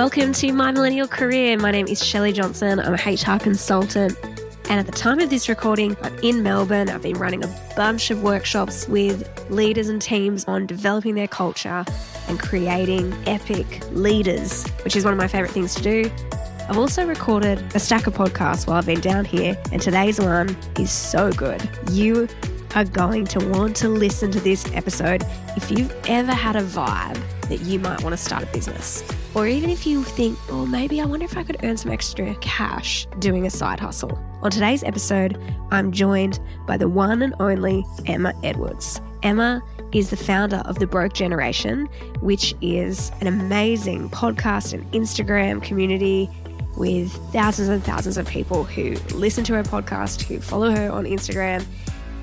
Welcome to My Millennial Career. My name is Shelley Johnson. I'm a HR consultant. And at the time of this recording, I'm in Melbourne. I've been running a bunch of workshops with leaders and teams on developing their culture and creating epic leaders, which is one of my favorite things to do. I've also recorded a stack of podcasts while I've been down here, and today's one is so good. You are going to want to listen to this episode if you've ever had a vibe that you might want to start a business. Or even if you think, oh, maybe I wonder if I could earn some extra cash doing a side hustle. On today's episode, I'm joined by the one and only Emma Edwards. Emma is the founder of The Broke Generation, which is an amazing podcast and Instagram community with thousands and thousands of people who listen to her podcast, who follow her on Instagram,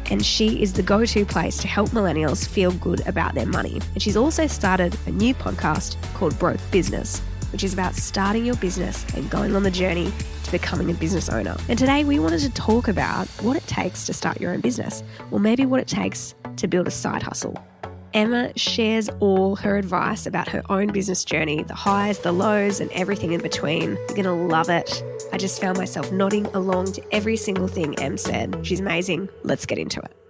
and she is the go to place to help millennials feel good about their money. And she's also started a new podcast called Broke Business, which is about starting your business and going on the journey to becoming a business owner. And today we wanted to talk about what it takes to start your own business, or maybe what it takes to build a side hustle. Emma shares all her advice about her own business journey the highs, the lows, and everything in between. You're going to love it. I just found myself nodding along to every single thing Em said. She's amazing. Let's get into it.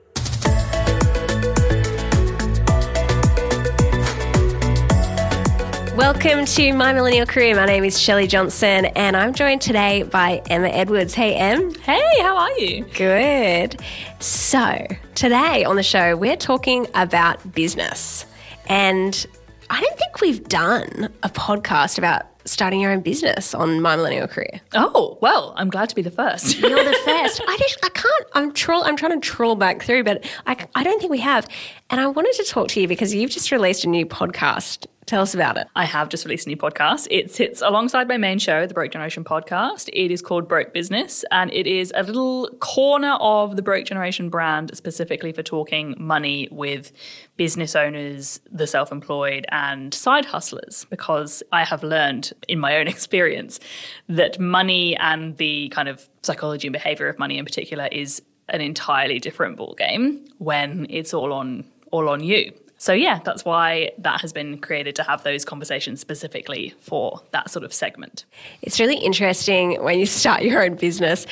Welcome to My Millennial Career. My name is Shelley Johnson and I'm joined today by Emma Edwards. Hey, Em. Hey, how are you? Good. So, today on the show, we're talking about business. And I don't think we've done a podcast about starting your own business on My Millennial Career. Oh, well, I'm glad to be the first. You're the first. I just, I can't, I'm troll, I'm trying to troll back through, but I, I don't think we have. And I wanted to talk to you because you've just released a new podcast Tell us about it. I have just released a new podcast. It sits alongside my main show, the Broke Generation podcast. It is called Broke Business, and it is a little corner of the Broke Generation brand specifically for talking money with business owners, the self employed, and side hustlers. Because I have learned in my own experience that money and the kind of psychology and behavior of money in particular is an entirely different ballgame when it's all on all on you. So, yeah, that's why that has been created to have those conversations specifically for that sort of segment. It's really interesting when you start your own business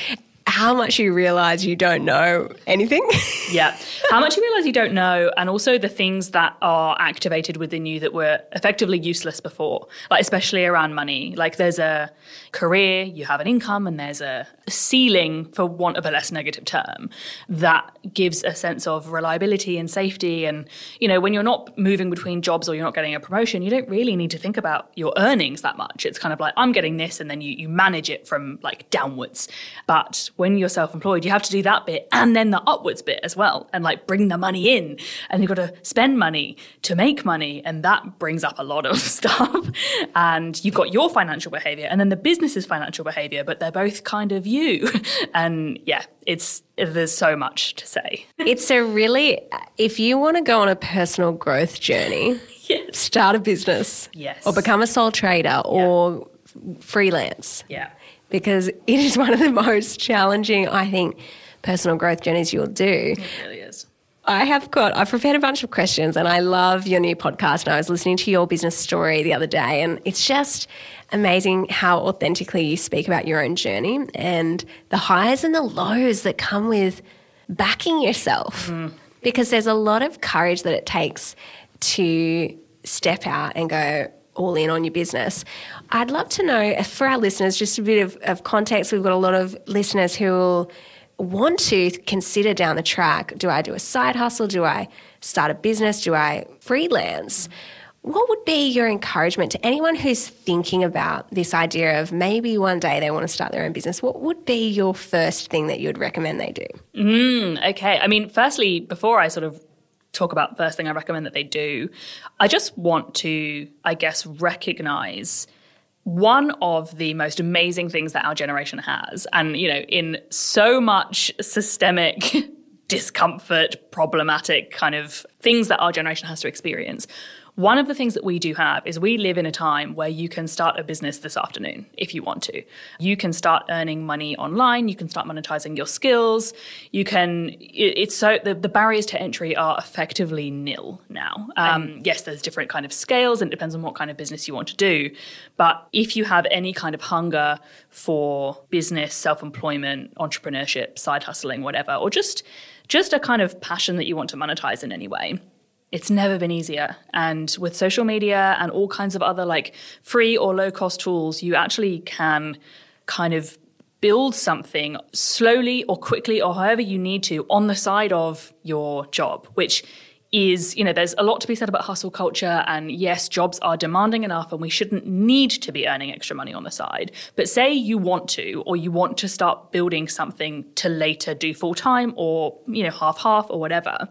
how much you realize you don't know anything. yeah. How much you realize you don't know, and also the things that are activated within you that were effectively useless before, like especially around money. Like there's a career, you have an income, and there's a ceiling, for want of a less negative term, that gives a sense of reliability and safety. And, you know, when you're not moving between jobs or you're not getting a promotion, you don't really need to think about your earnings that much. It's kind of like, I'm getting this, and then you, you manage it from like downwards. But when you're self-employed, you have to do that bit and then the upwards bit as well, and like bring the money in, and you've got to spend money to make money, and that brings up a lot of stuff. and you've got your financial behavior, and then the business's financial behavior, but they're both kind of you. and yeah, it's there's so much to say. it's a really if you want to go on a personal growth journey, yes. start a business, yes, or become a sole trader, or freelance. Yeah because it is one of the most challenging, I think, personal growth journeys you'll do. It really is. I have got, I've prepared a bunch of questions and I love your new podcast. And I was listening to your business story the other day, and it's just amazing how authentically you speak about your own journey and the highs and the lows that come with backing yourself. Mm. Because there's a lot of courage that it takes to step out and go, all in on your business. I'd love to know for our listeners, just a bit of, of context. We've got a lot of listeners who will want to consider down the track do I do a side hustle? Do I start a business? Do I freelance? What would be your encouragement to anyone who's thinking about this idea of maybe one day they want to start their own business? What would be your first thing that you would recommend they do? Mm, okay. I mean, firstly, before I sort of talk about first thing I recommend that they do, I just want to, I guess, recognize one of the most amazing things that our generation has, and you know, in so much systemic discomfort, problematic kind of things that our generation has to experience. One of the things that we do have is we live in a time where you can start a business this afternoon if you want to. You can start earning money online, you can start monetizing your skills. You can, it's so, the, the barriers to entry are effectively nil now. Um, yes, there's different kind of scales and it depends on what kind of business you want to do. But if you have any kind of hunger for business, self employment, entrepreneurship, side hustling, whatever, or just just a kind of passion that you want to monetize in any way it's never been easier. And with social media and all kinds of other like free or low cost tools, you actually can kind of build something slowly or quickly or however you need to on the side of your job, which is, you know, there's a lot to be said about hustle culture. And yes, jobs are demanding enough and we shouldn't need to be earning extra money on the side. But say you want to, or you want to start building something to later do full time or, you know, half half or whatever,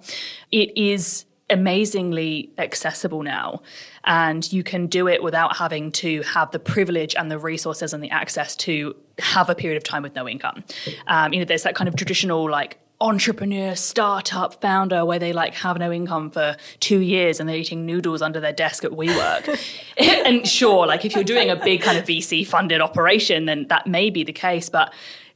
it is amazingly accessible now. And you can do it without having to have the privilege and the resources and the access to have a period of time with no income. Um, you know, there's that kind of traditional like entrepreneur, startup founder where they like have no income for two years and they're eating noodles under their desk at WeWork. and sure, like if you're doing a big kind of VC funded operation, then that may be the case. But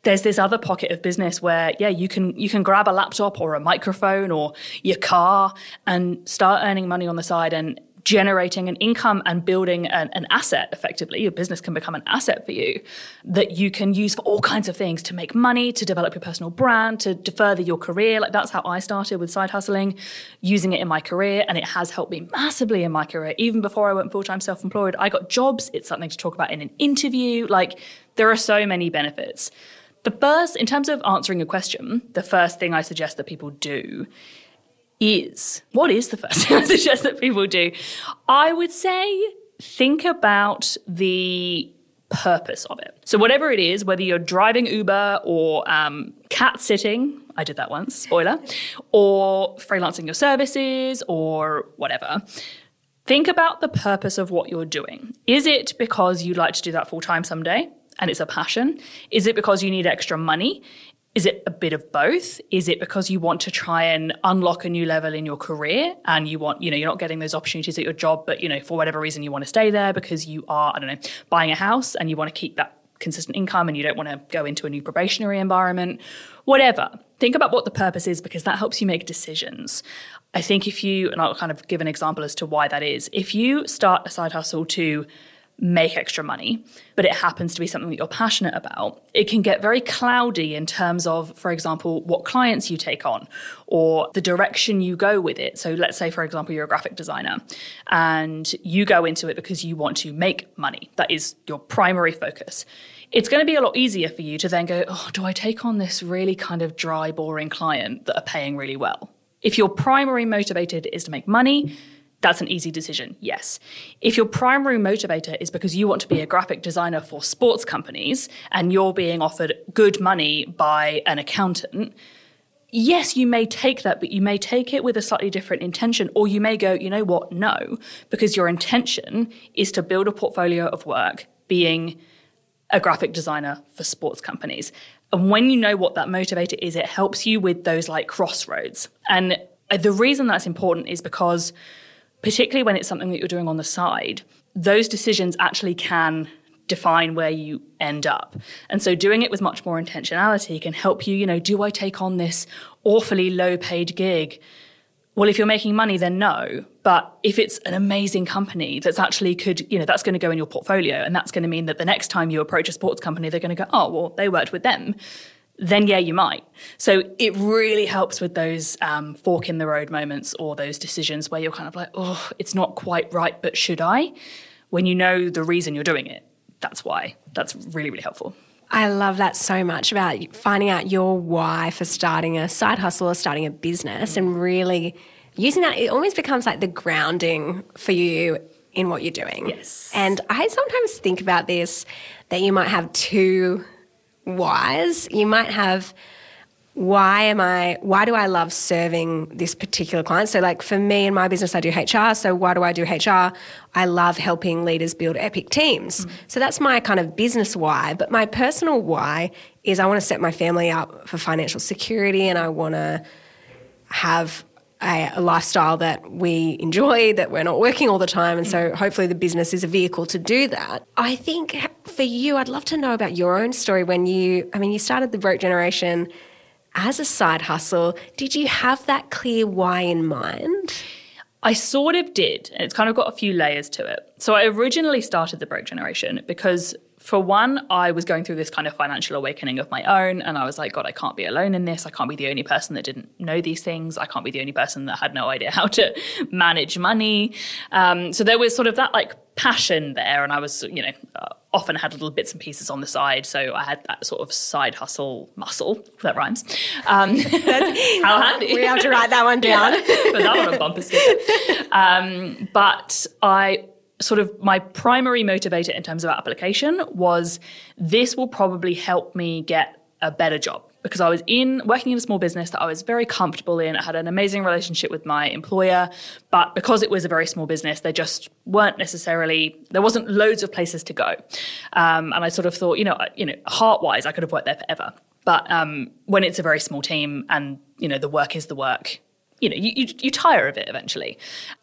there's this other pocket of business where yeah you can you can grab a laptop or a microphone or your car and start earning money on the side and generating an income and building an, an, asset effectively. Your business can become an asset for you that you can use for all kinds of things to make money to develop your personal brand to, to further your career. Like that's how i started with side hustling using it in my career and it has helped me massively in my career. Even before i went full-time self-employed i got jobs. It's something to talk about in an interview. Like there are so many benefits the first, in terms of answering a question, the first thing I suggest that people do is what is the first thing I suggest that people do? I would say think about the purpose of it. So, whatever it is, whether you're driving Uber or um, cat sitting, I did that once, spoiler, or freelancing your services or whatever. Think about the purpose of what you're doing. Is it because you'd like to do that full time someday? And it's a passion? Is it because you need extra money? Is it a bit of both? Is it because you want to try and unlock a new level in your career and you want, you know, you're not getting those opportunities at your job, but, you know, for whatever reason you want to stay there because you are, I don't know, buying a house and you want to keep that consistent income and you don't want to go into a new probationary environment, whatever. Think about what the purpose is because that helps you make decisions. I think if you, and I'll kind of give an example as to why that is, if you start a side hustle to make extra money, but it happens to be something that you're passionate about, it can get very cloudy in terms of, for example, what clients you take on or the direction you go with it. So let's say, for example, you're a graphic designer and you go into it because you want to make money. That is your primary focus. It's going to be a lot easier for you to then go, oh, do I take on this really kind of dry, boring client that are paying really well? If your primary motivated is to make money, that's an easy decision, yes. If your primary motivator is because you want to be a graphic designer for sports companies and you're being offered good money by an accountant, yes, you may take that, but you may take it with a slightly different intention, or you may go, you know what, no, because your intention is to build a portfolio of work being a graphic designer for sports companies. And when you know what that motivator is, it helps you with those like crossroads. And the reason that's important is because particularly when it's something that you're doing on the side, those decisions actually can define where you end up. And so doing it with much more intentionality can help you, you know, do I take on this awfully low paid gig? Well, if you're making money, then no. But if it's an amazing company that's actually could, you know, that's going to go in your portfolio and that's going to mean that the next time you approach a sports company, they're going to go, oh, well, they worked with them then yeah, you might. So it really helps with those um, fork in the road moments or those decisions where you're kind of like, oh, it's not quite right, but should I? When you know the reason you're doing it, that's why. That's really, really helpful. I love that so much about finding out your why for starting a side hustle or starting a business and really using that, it almost becomes like the grounding for you in what you're doing. Yes. And I sometimes think about this that you might have two whys. You might have why am I, why do I love serving this particular client? So, like for me in my business, I do HR. So, why do I do HR? I love helping leaders build epic teams. Mm. So, that's my kind of business why. But my personal why is I want to set my family up for financial security and I want to have a, a, lifestyle that we enjoy, that we're not working all the time. And so, mm. hopefully, the business is a vehicle to do that. I think for you, I'd love to know about your own story when you, I mean, you started the Broke Generation as a side hustle, did you have that clear why in mind? I sort of did, and it's kind of got a few layers to it. So I originally started the Broke Generation because for one, I was going through this kind of financial awakening of my own, and I was like, God, I can't be alone in this. I can't be the only person that didn't know these things. I can't be the only person that had no idea how to manage money. Um, so there was sort of that like passion there, and I was, you know, uh, often had little bits and pieces on the side. So I had that sort of side hustle muscle, that rhymes. Um, how handy. We have to write that one down. yeah, put that on a bumper sticker. Um, but I sort of my primary motivator in terms of application was this will probably help me get a better job because I was in working in a small business that I was very comfortable in. I had an amazing relationship with my employer, but because it was a very small business, there just weren't necessarily there wasn't loads of places to go. Um, and I sort of thought, you know, you know, heart wise, I could have worked there forever. But um, when it's a very small team and you know the work is the work, you know, you, you, you, tire of it eventually.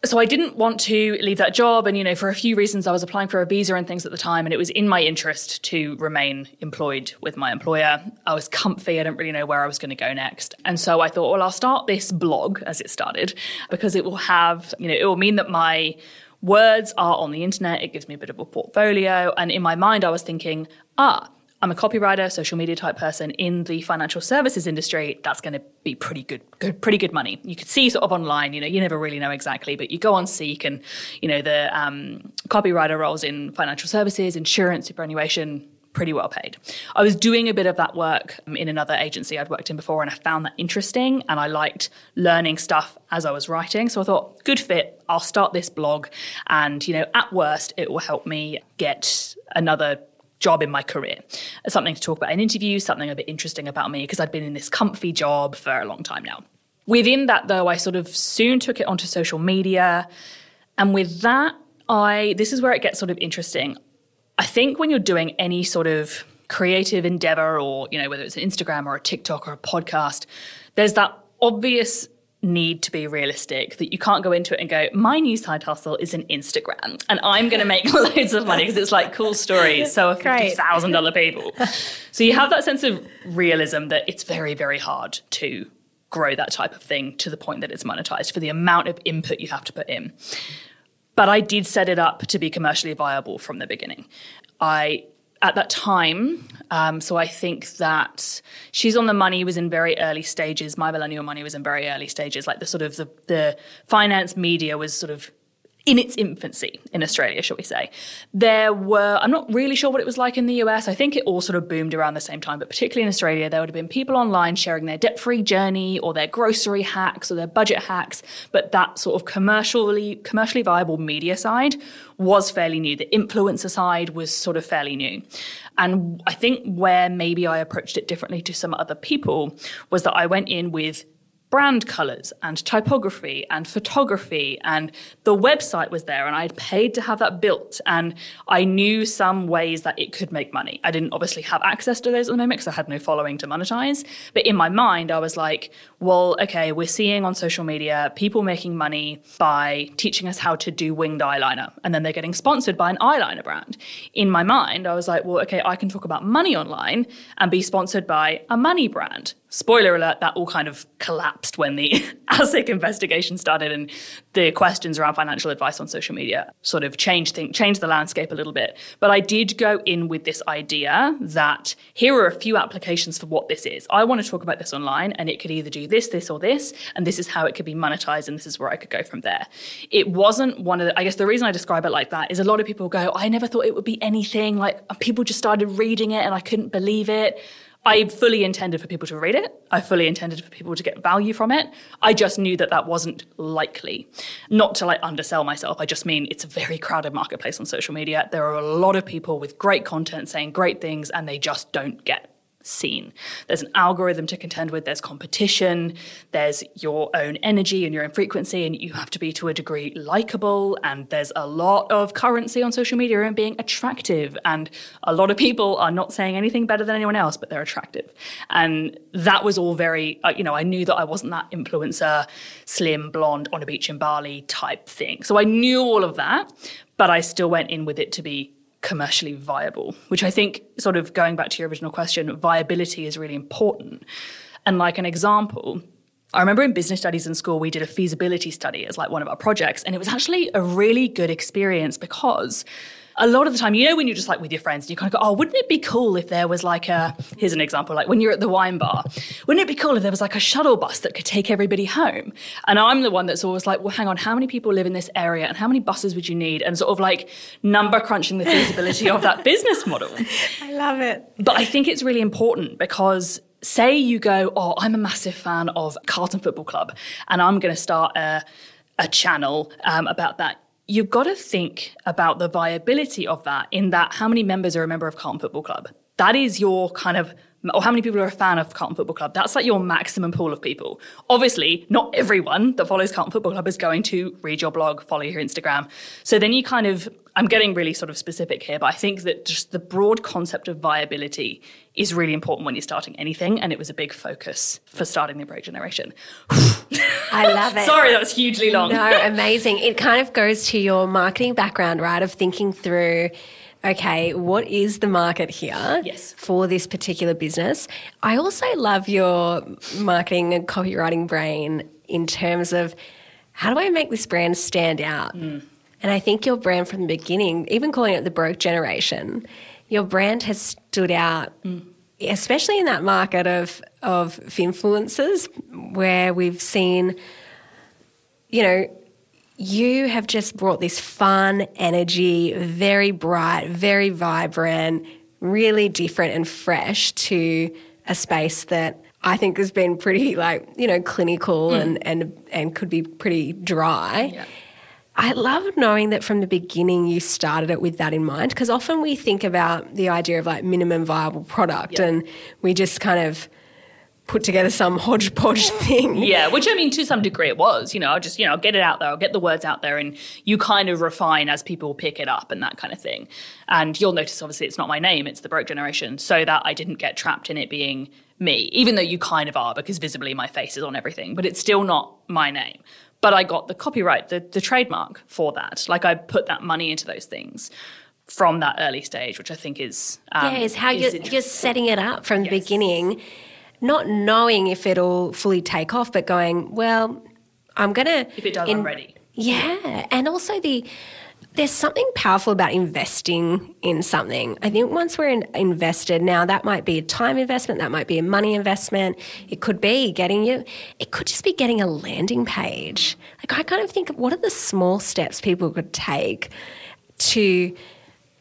So I didn't want to leave that job. And, you know, for a few reasons, I was applying for a visa and things at the time. And it was in my interest to remain employed with my employer. I was comfy. I didn't really know where I was going to go next. And so I thought, well, I'll start this blog as it started because it will have, you know, it will mean that my words are on the internet. It gives me a bit of a portfolio. And in my mind, I was thinking, ah, I'm a copywriter, social media type person in the financial services industry. That's going to be pretty good, good, pretty good money. You could see sort of online. You know, you never really know exactly, but you go on Seek, and you know the um, copywriter roles in financial services, insurance, superannuation, pretty well paid. I was doing a bit of that work um, in another agency I'd worked in before, and I found that interesting, and I liked learning stuff as I was writing. So I thought, good fit. I'll start this blog, and you know, at worst, it will help me get another job in my career, something to talk about in interviews, something a bit interesting about me because I'd been in this comfy job for a long time now. Within that, though, I sort of soon took it onto social media. And with that, I this is where it gets sort of interesting. I think when you're doing any sort of creative endeavor or, you know, whether it's an Instagram or a TikTok or a podcast, there's that obvious need to be realistic that you can't go into it and go my new side hustle is an instagram and i'm going to make loads of money because it's like cool stories so are $50000 people. So you have that sense of realism that it's very very hard to grow that type of thing to the point that it's monetized for the amount of input you have to put in. But i did set it up to be commercially viable from the beginning. I at that time. Um, so I think that She's on the Money was in very early stages. My Millennial Money was in very early stages. Like the sort of the, the finance media was sort of in its infancy in Australia, shall we say. There were, I'm not really sure what it was like in the US. I think it all sort of boomed around the same time, but particularly in Australia, there would have been people online sharing their debt free journey or their grocery hacks or their budget hacks. But that sort of commercially, commercially viable media side was fairly new. The influencer side was sort of fairly new. And I think where maybe I approached it differently to some other people was that I went in with brand colors and typography and photography and the website was there and I'd paid to have that built and I knew some ways that it could make money. I didn't obviously have access to those at the moment because I had no following to monetize. But in my mind, I was like, well, okay, we're seeing on social media people making money by teaching us how to do winged eyeliner and then they're getting sponsored by an eyeliner brand. In my mind, I was like, well, okay, I can talk about money online and be sponsored by a money brand spoiler alert, that all kind of collapsed when the ASIC investigation started and the questions around financial advice on social media sort of changed thing, changed the landscape a little bit. But I did go in with this idea that here are a few applications for what this is. I want to talk about this online and it could either do this, this, or this, and this is how it could be monetized, and this is where I could go from there. It wasn't one of the, I guess the reason I describe it like that is a lot of people go, I never thought it would be anything. Like people just started reading it and I couldn't believe it. I fully intended for people to read it. I fully intended for people to get value from it. I just knew that that wasn't likely. Not to like undersell myself. I just mean it's a very crowded marketplace on social media. There are a lot of people with great content saying great things and they just don't get seen. There's an algorithm to contend with, there's competition, there's your own energy and your own frequency, and you have to be to a degree likable. And there's a lot of currency on social media and being attractive. And a lot of people are not saying anything better than anyone else, but they're attractive. And that was all very, uh, you know, I knew that I wasn't that influencer, slim, blonde, on a beach in Bali type thing. So I knew all of that, but I still went in with it to be commercially viable, which I think, sort of going back to your original question, viability is really important. And like an example, I remember in business studies in school, we did a feasibility study as like one of our projects, and it was actually a really good experience because a lot of the time, you know, when you're just like with your friends and you kind of go, oh, wouldn't it be cool if there was like a, here's an example, like when you're at the wine bar, wouldn't it be cool if there was like a shuttle bus that could take everybody home? And I'm the one that's always like, well, hang on, how many people live in this area and how many buses would you need? And sort of like number crunching the feasibility of that business model. I love it. But I think it's really important because say you go, oh, I'm a massive fan of Carlton Football Club and I'm going to start a, a channel um, about that you've got to think about the viability of that in that how many members are a member of Carlton Football Club? That is your kind of or how many people are a fan of Carlton Football Club? That's like your maximum pool of people. Obviously, not everyone that follows Carlton Football Club is going to read your blog, follow your Instagram. So then you kind of, I'm getting really sort of specific here, but I think that just the broad concept of viability is really important when you're starting anything. And it was a big focus for starting the Broke Generation. I love it. Sorry, that was hugely long. No, amazing. It kind of goes to your marketing background, right? Of thinking through okay, what is the market here yes. for this particular business? I also love your marketing and copywriting brain in terms of how do I make this brand stand out? Mm. And I think your brand from the beginning, even calling it the broke generation, your brand has stood out, mm. especially in that market of of influencers where we've seen, you know, you have just brought this fun energy, very bright, very vibrant, really different and fresh to a space that I think has been pretty like, you know, clinical mm. and, and and could be pretty dry. Yeah. I love knowing that from the beginning you started it with that in mind because often we think about the idea of like minimum viable product yeah. and we just kind of put together some hodgepodge thing. Yeah, which I mean, to some degree it was. You know, I'll just, you know, I'll get it out there, I'll get the words out there, and you kind of refine as people pick it up and that kind of thing. And you'll notice, obviously, it's not my name, it's the Broke Generation, so that I didn't get trapped in it being me, even though you kind of are, because visibly my face is on everything, but it's still not my name. But I got the copyright, the, the trademark for that. Like I put that money into those things from that early stage, which I think is um, yeah, is how is you're, you're setting it up from the beginning not knowing if it'll fully take off, but going, well, I'm going to. If it does, in, I'm ready. Yeah. And also the. There's something powerful about investing in something. I think once we're in, invested, now that might be a time investment, that might be a money investment. It could be getting you, it could just be getting a landing page. Like, I kind of think, what are the small steps people could take to,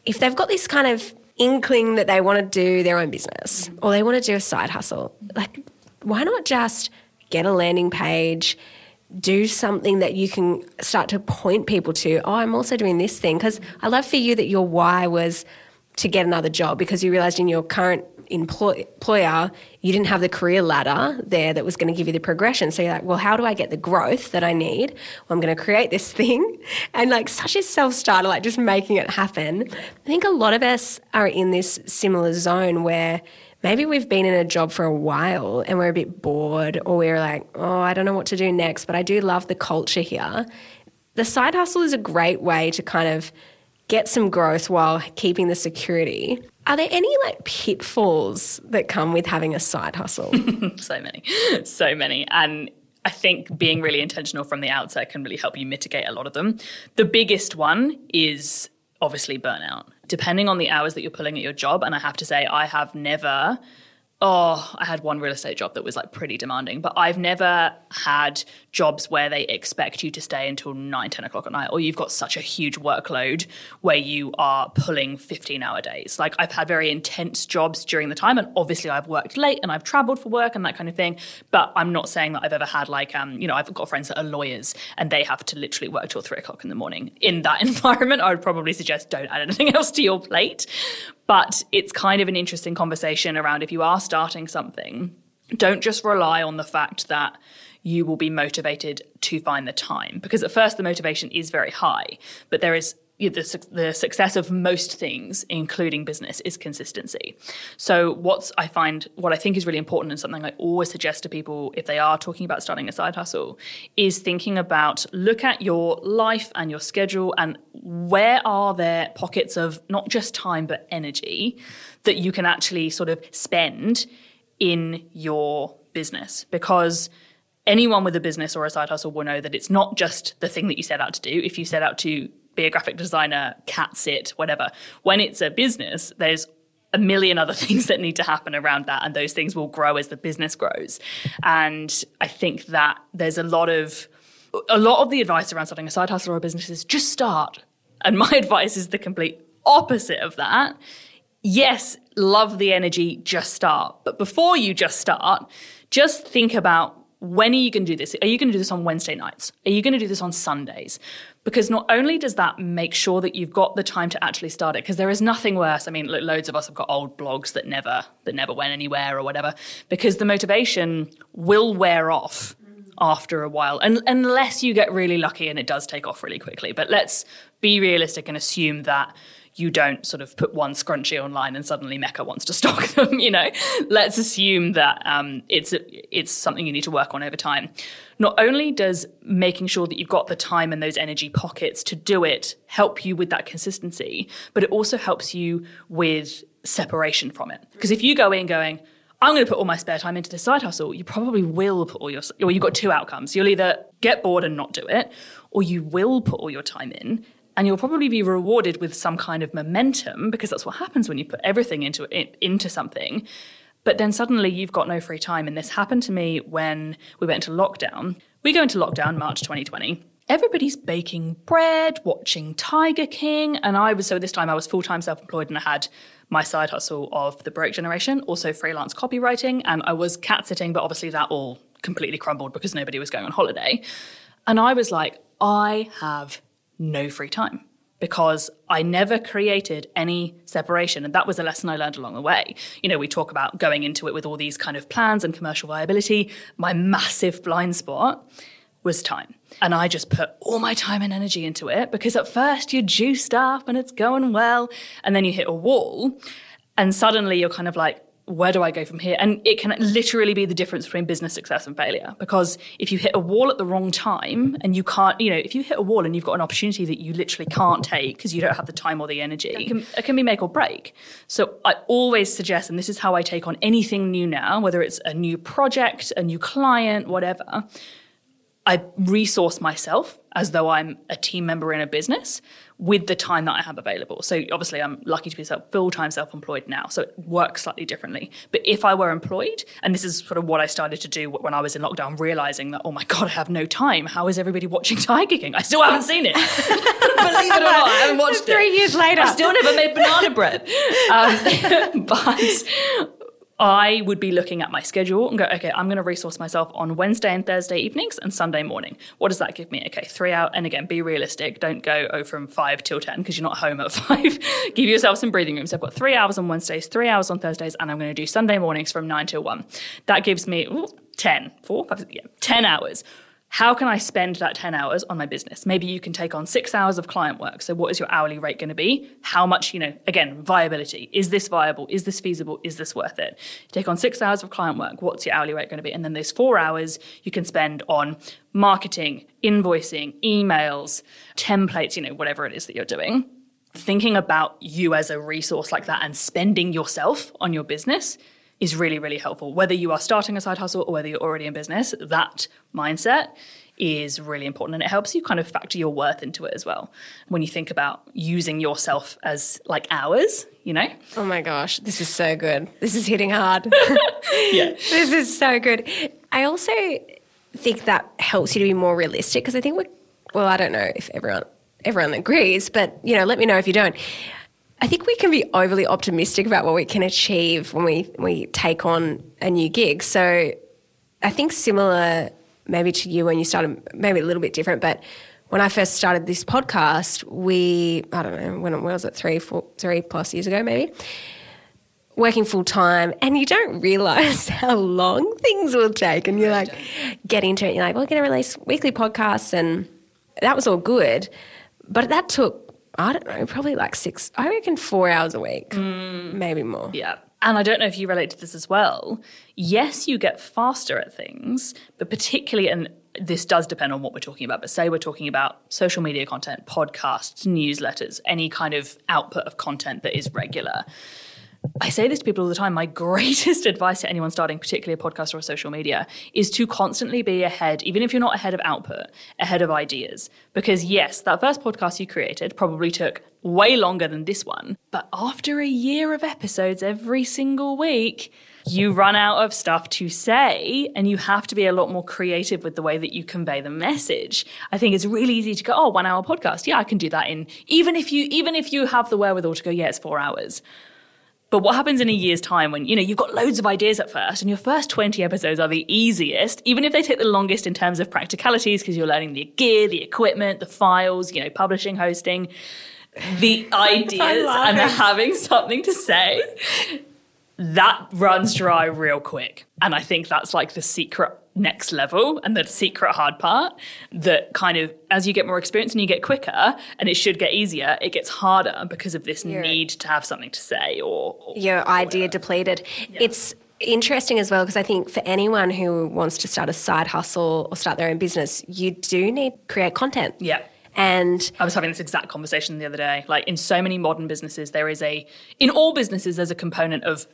if they've got this kind of inkling that they want to do their own business or they want to do a side hustle, like why not just get a landing page, do something that you can start to point people to? Oh, I'm also doing this thing. Because I love for you that your why was to get another job because you realized in your current employ- employer, you didn't have the career ladder there that was going to give you the progression. So you're like, well, how do I get the growth that I need? Well, I'm going to create this thing. And like such a self starter, like just making it happen. I think a lot of us are in this similar zone where maybe we've been in a job for a while and we're a bit bored or we're like, oh, I don't know what to do next, but I do love the culture here. The side hustle is a great way to kind of get some growth while keeping the security. Are there any like pitfalls that come with having a side hustle? so many, so many. And I think being really intentional from the outset can really help you mitigate a lot of them. The biggest one is obviously burnout. Depending on the hours that you're pulling at your job, and I have to say, I have never oh, I had one real estate job that was like pretty demanding, but I've never had jobs where they expect you to stay until 9, 10 o'clock at night, or you've got such a huge workload where you are pulling 15 hour days. Like I've had very intense jobs during the time, and obviously I've worked late and I've traveled for work and that kind of thing. But I'm not saying that I've ever had like, um, you know, I've got friends that are lawyers and they have to literally work till three o'clock in the morning. In that environment, I would probably suggest don't add anything else to your plate. But it's kind of an interesting conversation around if you are starting something, don't just rely on the fact that you will be motivated to find the time. Because at first, the motivation is very high, but there is the, the success of most things, including business, is consistency. So, what's I find what I think is really important and something I always suggest to people if they are talking about starting a side hustle is thinking about look at your life and your schedule and where are there pockets of not just time but energy that you can actually sort of spend in your business because anyone with a business or a side hustle will know that it's not just the thing that you set out to do. If you set out to be a graphic designer, cat sit, whatever. When it's a business, there's a million other things that need to happen around that, and those things will grow as the business grows. And I think that there's a lot of a lot of the advice around starting a side hustle or a business is just start. And my advice is the complete opposite of that. Yes, love the energy, just start. But before you just start, just think about when are you going to do this? Are you going to do this on Wednesday nights? Are you going to do this on Sundays? because not only does that make sure that you've got the time to actually start it because there is nothing worse i mean loads of us have got old blogs that never that never went anywhere or whatever because the motivation will wear off after a while and unless you get really lucky and it does take off really quickly but let's be realistic and assume that you don't sort of put one scrunchie online and suddenly Mecca wants to stock them. You know, let's assume that um, it's it's something you need to work on over time. Not only does making sure that you've got the time and those energy pockets to do it help you with that consistency, but it also helps you with separation from it. Because if you go in going, I'm going to put all my spare time into this side hustle, you probably will put all your, or you've got two outcomes. You'll either get bored and not do it, or you will put all your time in and you'll probably be rewarded with some kind of momentum because that's what happens when you put everything into it, into something. But then suddenly you've got no free time. And this happened to me when we went into lockdown. We go into lockdown March 2020. Everybody's baking bread, watching Tiger King. And I was, so this time I was full time self employed and I had my side hustle of the broke generation, also freelance copywriting. And I was cat sitting, but obviously that all completely crumbled because nobody was going on holiday. And I was like, I have no free time because I never created any separation. And that was a lesson I learned along the way. You know, we talk about going into it with all these kind of plans and commercial viability. My massive blind spot was time. And I just put all my time and energy into it because at first you're juiced up and it's going well. And then you hit a wall. And suddenly you're kind of like, where do I go from here? And it can literally be the difference between business success and failure. Because if you hit a wall at the wrong time and you can't, you know, if you hit a wall and you've got an opportunity that you literally can't take because you don't have the time or the energy, it can, it can be make or break. So I always suggest, and this is how I take on anything new now, whether it's a new project, a new client, whatever, I resource myself as though I'm a team member in a business with the time that I have available. So obviously, I'm lucky to be full time self employed now, so it works slightly differently. But if I were employed, and this is sort of what I started to do when I was in lockdown, realizing that oh my god, I have no time. How is everybody watching Tiger King? I still haven't seen it. Believe it or not, I haven't watched Three it. Three years later, I still never made banana bread. Um, but I would be looking at my schedule and go, okay, I'm going to resource myself on Wednesday and Thursday evenings and Sunday morning. What does that give me? Okay, three out. And again, be realistic. Don't go oh from five till 10 because you're not home at five. give yourself some breathing room. So I've got three hours on Wednesdays, three hours on Thursdays, and I'm going to do Sunday mornings from nine till one. That gives me ooh, 10, four, five, yeah, 10 hours how can I spend that 10 hours on my business? Maybe you can take on six hours of client work. So, what is your hourly rate going to be? How much, you know, again, viability. Is this viable? Is this feasible? Is this worth it? You take on six hours of client work. What's your hourly rate going to be? And then there's four hours you can spend on marketing, invoicing, emails, templates, you know, whatever it is that you're doing. Thinking about you as a resource like that and spending yourself on your business is really, really helpful. Whether you are starting a side hustle or whether you're already in business, that mindset is really important and it helps you kind of factor your worth into it as well. When you think about using yourself as like hours you know? Oh my gosh this is so good. This is hitting hard. Yeah. This is so good. I also think that helps you to be more realistic because i think we're well i don't know if everyone everyone agrees but you know let me know if you don't I think we can be overly optimistic about what we can achieve when we we take on a new gig. So I think similar maybe to you when you started, maybe a little bit different, but when I first started this podcast, we I don't know when, when was it three four three plus years ago maybe. Working full time, and you don't realize how long things will take, and you're like, get into it. You're like, we're going to release weekly podcasts, and that was all good, but that took I don't know, probably like six, I reckon four hours a week, mm. maybe more. Yeah. And I don't know if you relate to this as well. Yes, you get faster at things, but particularly, and this does depend on what we're talking about, but say we're talking about social media content, podcasts, newsletters, any kind of output of content that is regular I say this to people all the time. My greatest advice to anyone starting, particularly a podcast or a social media, is to constantly be ahead, even if you're not ahead of output, ahead of ideas. Because yes, that first podcast you created probably took way longer than this one. But after a year of episodes every single week, you run out of stuff to say and you have to be a lot more creative with the way that you convey the message. I think it's really easy to go, oh, one hour podcast. Yeah, I can do that in even if you even if you have the wherewithal to go, yeah, it's four hours. But what happens in a year's time when, you know, you've got loads of ideas at first and your first 20 episodes are the easiest, even if they take the longest in terms of practicalities because you're learning the gear, the equipment, the files, you know, publishing, hosting, the ideas and having something to say, that runs dry real quick. And I think that's like the secret next level and the secret hard part that kind of as you get more experience and you get quicker and it should get easier it gets harder because of this need to have something to say or, or your or idea depleted. Yeah. it's interesting as well because i think for anyone who wants to start a side hustle or start their own business you do need create content. Yeah. And I was having this exact conversation the other day. Like in so many modern businesses, there is a, in all businesses, there's a component of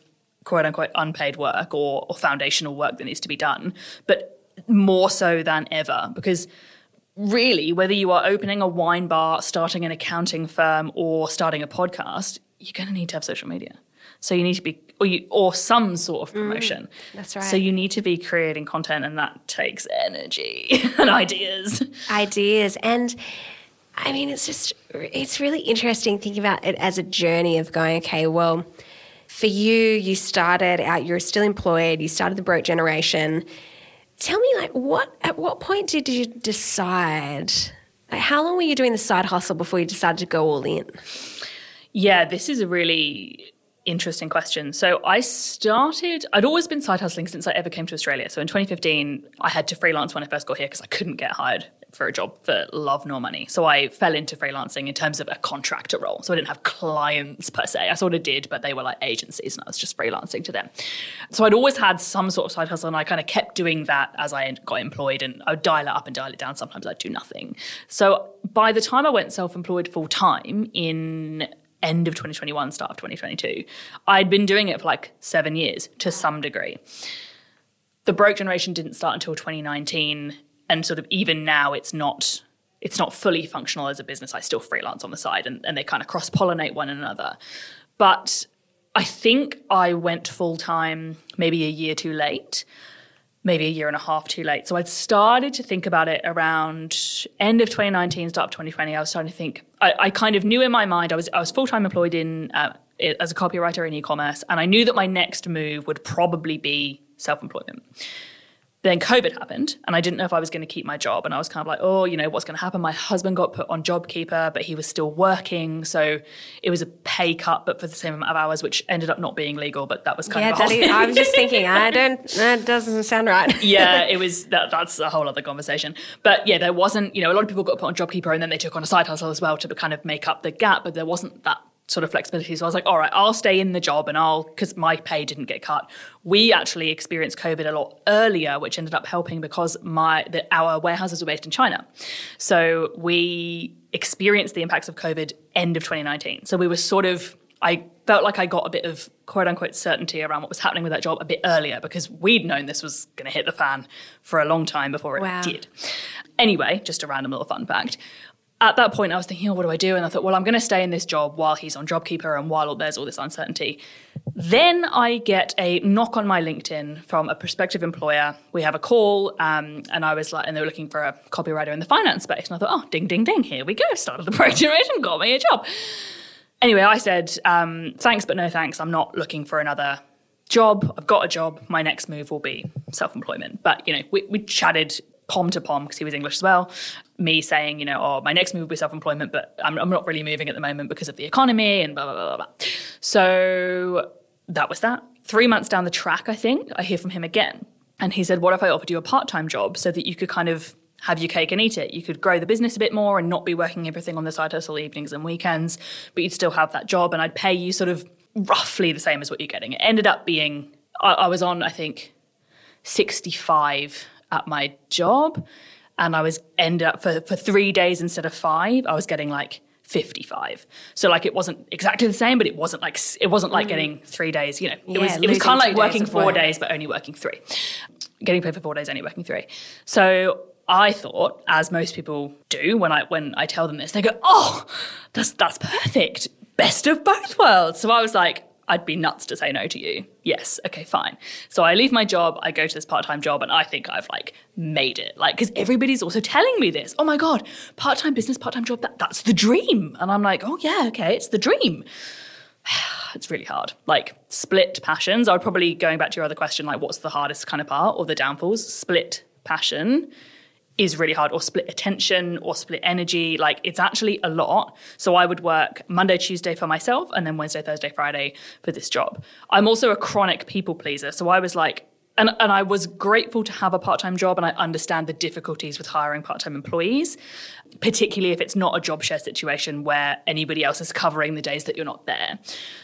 quote unquote unpaid work or, or foundational work that needs to be done, but more so than ever because really, whether you are opening a wine bar, starting an accounting firm, or starting a podcast, you're going to need to have social media. So you need to be, or, you, or some sort of mm, promotion. Mm, that's right. So you need to be creating content, and that takes energy and ideas. Ideas. And I mean, it's just, it's really interesting thinking about it as a journey of going, okay, well, for you, you started out, you're still employed, you started the broke generation. Tell me, like, what at what point did you decide? Like, how long were you doing the side hustle before you decided to go all in? Yeah, this is a really interesting question. So I started, I'd always been side hustling since I ever came to Australia. So in 2015, I had to freelance when I first got here because I couldn't get hired for a job for love nor money. So I fell into freelancing in terms of a contractor role. So I didn't have clients per se. I sort of did, but they were like agencies and I was just freelancing to them. So I'd always had some sort of side hustle and I kind of kept doing that as I got employed and I would dial it up and dial it down. Sometimes I'd do nothing. So by the time I went self employed full time in end of 2021, start of 2022, I'd been doing it for like seven years to some degree. The broke generation didn't start until 2019 and sort of even now it's not it's not fully functional as a business. I still freelance on the side and, and they kind of cross pollinate one another. But I think I went full time maybe a year too late, maybe a year and a half too late. So I'd started to think about it around end of 2019, start of 2020. I was starting to think, I, I kind of knew in my mind, I was, I was full time employed in, uh, as a copywriter in e commerce, and I knew that my next move would probably be self employment then COVID happened, and I didn't know if I was going to keep my job. And I was kind of like, oh, you know, what's going to happen? My husband got put on JobKeeper, but he was still working. So it was a pay cut, but for the same amount of hours, which ended up not being legal. But that was kind yeah, of Daddy, I was just thinking, I don't, that doesn't sound right. yeah, it was, that, that's a whole other conversation. But yeah, there wasn't, you know, a lot of people got put on JobKeeper and then they took on a side hustle as well to kind of make up the gap, but there wasn't that sort of flexibility. So I was like, all right, I'll stay in the job and I'll, because my pay didn't get cut. We actually experienced COVID a lot earlier, which ended up helping because my the, our warehouses were based in China. So we experienced the impacts of COVID end of 2019. So we were sort of, I felt like I got a bit of quote unquote certainty around what was happening with that job a bit earlier because we'd known this was going to hit the fan for a long time before it Wow. did. Anyway, just a random little fun fact. At that point, I was thinking, oh, what do I do? And I thought, well, I'm going to stay in this job while he's on JobKeeper and while there's all this uncertainty. Then I get a knock on my LinkedIn from a prospective employer. We have a call, um, and I was like, and they were looking for a copywriter in the finance space. And I thought, oh, ding, ding, ding, here we go. Started the project generation, got me a job. Anyway, I said, um, thanks, but no thanks. I'm not looking for another job. I've got a job. My next move will be self employment. But, you know, we, we chatted pom to pom because he was English as well. Me saying, you know, oh, my next move will be self employment, but I'm, I'm not really moving at the moment because of the economy and blah, blah, blah, blah. So that was that. Three months down the track, I think, I hear from him again. And he said, what if I offered you a part time job so that you could kind of have your cake and eat it. You could grow the business a bit more and not be working everything on the side hustle evenings and weekends, but you'd still have that job and I'd pay you sort of roughly the same as what you're getting. It ended up being, I, I was on, I think, 65 at my job and I was ended up for, for three days instead of five, I was getting like 55. So like it wasn't exactly the same, but it wasn't like, it wasn't like mm. getting three days, you know, it Yeah, was, it was kind of like days working of four work. days, but only working three getting paid for four days, only working three. So I thought, as most people do, when I when I tell them this, they go, "Oh, that's that's perfect, best of both worlds." So I was like, "I'd be nuts to say no to you." Yes, okay, fine. So I leave my job, I go to this part time job, and I think I've like made it, like because everybody's also telling me this. Oh my god, part time business, part time job, that that's the dream, and I'm like, "Oh yeah, okay, it's the dream." it's really hard. Like split passions. I would probably going back to your other question, like what's the hardest kind of part or the downfalls? Split passion is really hard, or split attention, or split energy. Like it's actually a lot. So I would work Monday, Tuesday for myself, and then Wednesday, Thursday, Friday for this job. I'm also a chronic people pleaser. So I was like, and, and I was grateful to have a part time job, and I understand the difficulties with hiring part time employees, particularly if it's not a job share situation where anybody else is covering the days that you're not there.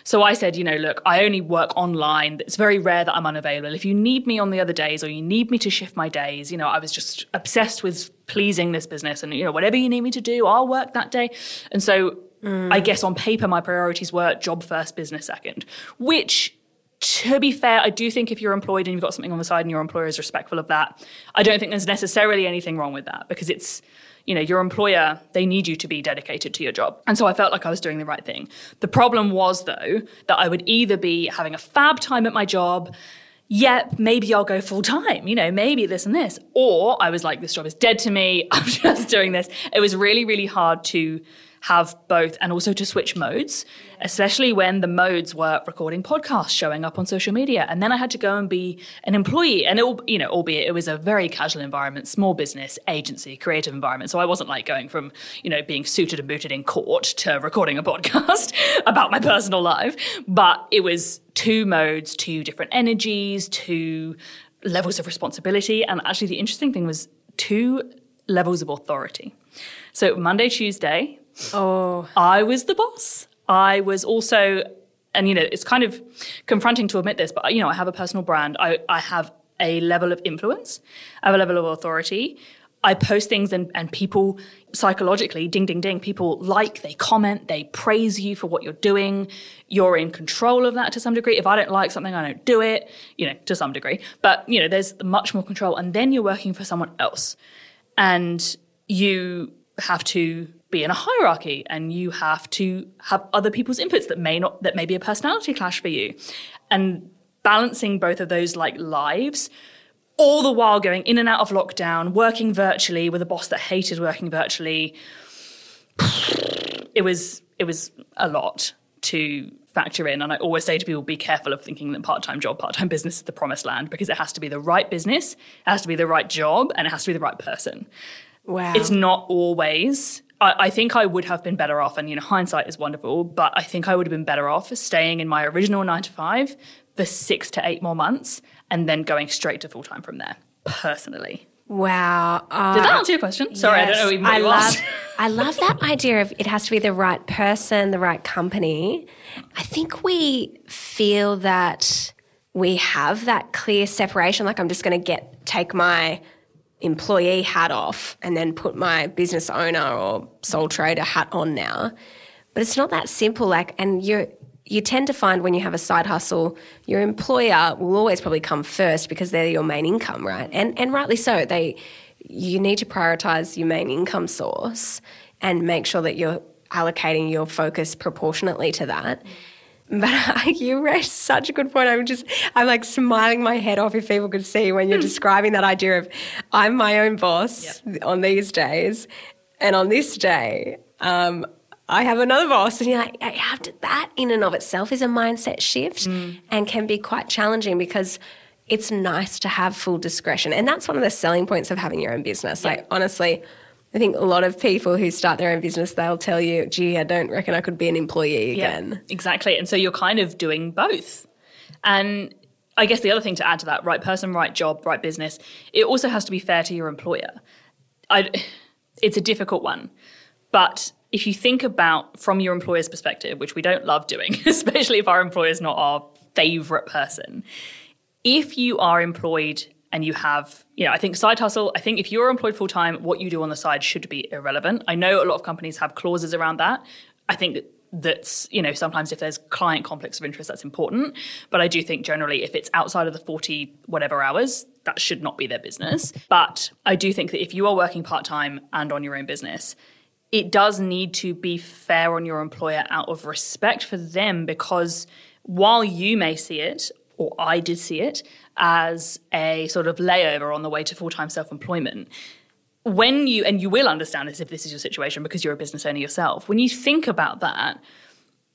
So I said, you know, look, I only work online. It's very rare that I'm unavailable. If you need me on the other days or you need me to shift my days, you know, I was just obsessed with pleasing this business and, you know, whatever you need me to do, I'll work that day. And so I mm. guess on paper, my priorities were job first, business second, which to be fair, I do think if you're employed and you've got something on the side and your employer is respectful of that, I don't think there's necessarily anything wrong with that because it's, you know, your employer, they need you to be dedicated to your job. And so I felt like I was doing the right thing. The problem was, though, that I would either be having a fab time at my job, yep, maybe I'll go full time, you know, maybe this and this. Or I was like, this job is dead to me. I'm just doing this. It was really, really hard to have both and also to switch modes, especially when the modes were recording podcasts, showing up on social media. And then I had to go and be an employee. And it, you know, albeit it was a very casual environment, small business, agency, creative environment. So I wasn't like going from, you know, being suited and booted in court to recording a podcast about my personal life. But it was two modes, two different energies, two levels of responsibility. And actually the interesting thing was two levels of authority. So Monday, Tuesday, Oh, I was the boss. I was also, and you know, it's kind of confronting to admit this, but you know, I have a personal brand. I, I have a level of influence, I have a level of authority. I post things and, and people psychologically, ding, ding, ding, people like, they comment, they praise you for what you're doing. You're in control of that to some degree. If I don't like something, I don't do it, you know, to some degree. But, you know, there's much more control. And then you're working for someone else. And you have to be in a hierarchy and you have to have other people's inputs that may not that may be a personality clash for you and balancing both of those like lives all the while going in and out of lockdown working virtually with a boss that hated working virtually it was it was a lot to factor in and i always say to people be careful of thinking that part-time job part-time business is the promised land because it has to be the right business it has to be the right job and it has to be the right person wow. it's not always. I, I think I would have been better off, and you know, hindsight is wonderful, but I think I would have been better off staying in my original nine to five for six to eight more months and then going straight to full time from there. Personally, wow. Uh, did that answer your question? Sorry, I don't know even I love. I love that idea of it has to be the right person, the right company. I think we feel that we have that clear separation. Like I'm just going to get take my employee hat off and then put my business owner or sole trader hat on now. But it's not that simple. Like, and you're you tend to find when you have a side hustle, your employer will always probably come first because they're your main income, right? And and rightly so. They you need to prioritize your main income source and make sure that you're allocating your focus proportionately to that. But you raised such a good point. I'm just, I'm like smiling my head off if people could see when you're describing that idea of I'm my own boss yep. on these days, and on this day, um, I have another boss. And you're like, have to, that in and of itself is a mindset shift mm. and can be quite challenging because it's nice to have full discretion. And that's one of the selling points of having your own business. Yeah. Like, honestly, I think a lot of people who start their own business, they'll tell you, gee, I don't reckon I could be an employee again. Yeah, exactly. And so you're kind of doing both. And I guess the other thing to add to that, right person, right job, right business, it also has to be fair to your employer. I, it's a difficult one. But if you think about from your employer's perspective, which we don't love doing, especially if our employer is not our favorite person, if you are employed and you have, you know, I think side hustle, I think if you're employed full time, what you do on the side should be irrelevant. I know a lot of companies have clauses around that. I think that that's you know sometimes if there's client conflicts of interest that's important but i do think generally if it's outside of the 40 whatever hours that should not be their business but i do think that if you are working part-time and on your own business it does need to be fair on your employer out of respect for them because while you may see it, or I did see it, as a sort of layover on the way to full time self employment, when you, and you will understand this if this is your situation because you're a business owner yourself, when you think about that,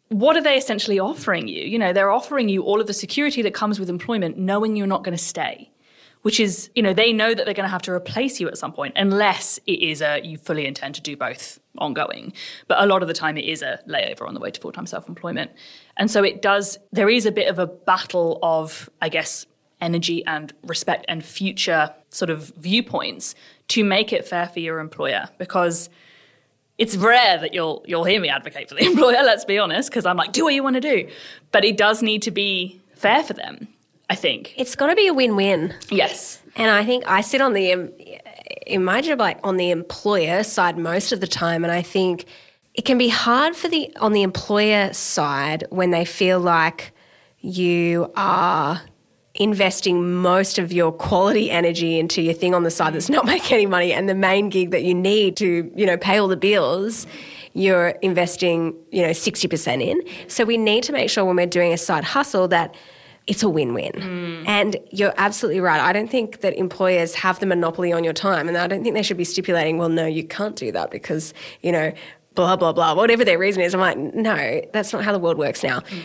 what are they essentially offering you? You know, they're offering you all of the security that comes with employment, knowing you're not going to stay which is, you know, they know that they're going to have to replace you at some point, unless it is a you fully intend to do both ongoing. But a lot of the time, it is a layover on the way to full time self employment. And so it does, there is a bit of a battle of, I guess, energy and respect and future sort of viewpoints to make it fair for your employer because it's rare that you'll you'll hear me advocate for the employer let's be honest because i'm like do what you want to do but it does need to be fair for them I think. It's got to be a win win. Yes. And I think I sit on the, in my job, like on the employer side most of the time. And I think it can be hard for the, on the employer side when they feel like you are investing most of your quality energy into your thing on the side that's not making any money and the main gig that you need to, you know, pay all the bills you're investing, you know, 60% in. So we need to make sure when we're doing a side hustle that it's a win win. Mm. And you're absolutely right. I don't think that employers have the monopoly on your time. And I don't think they should be stipulating, well, no, you can't do that because, you know, blah, blah, blah, whatever their reason is. I'm like, no, that's not how the world works now. Mm.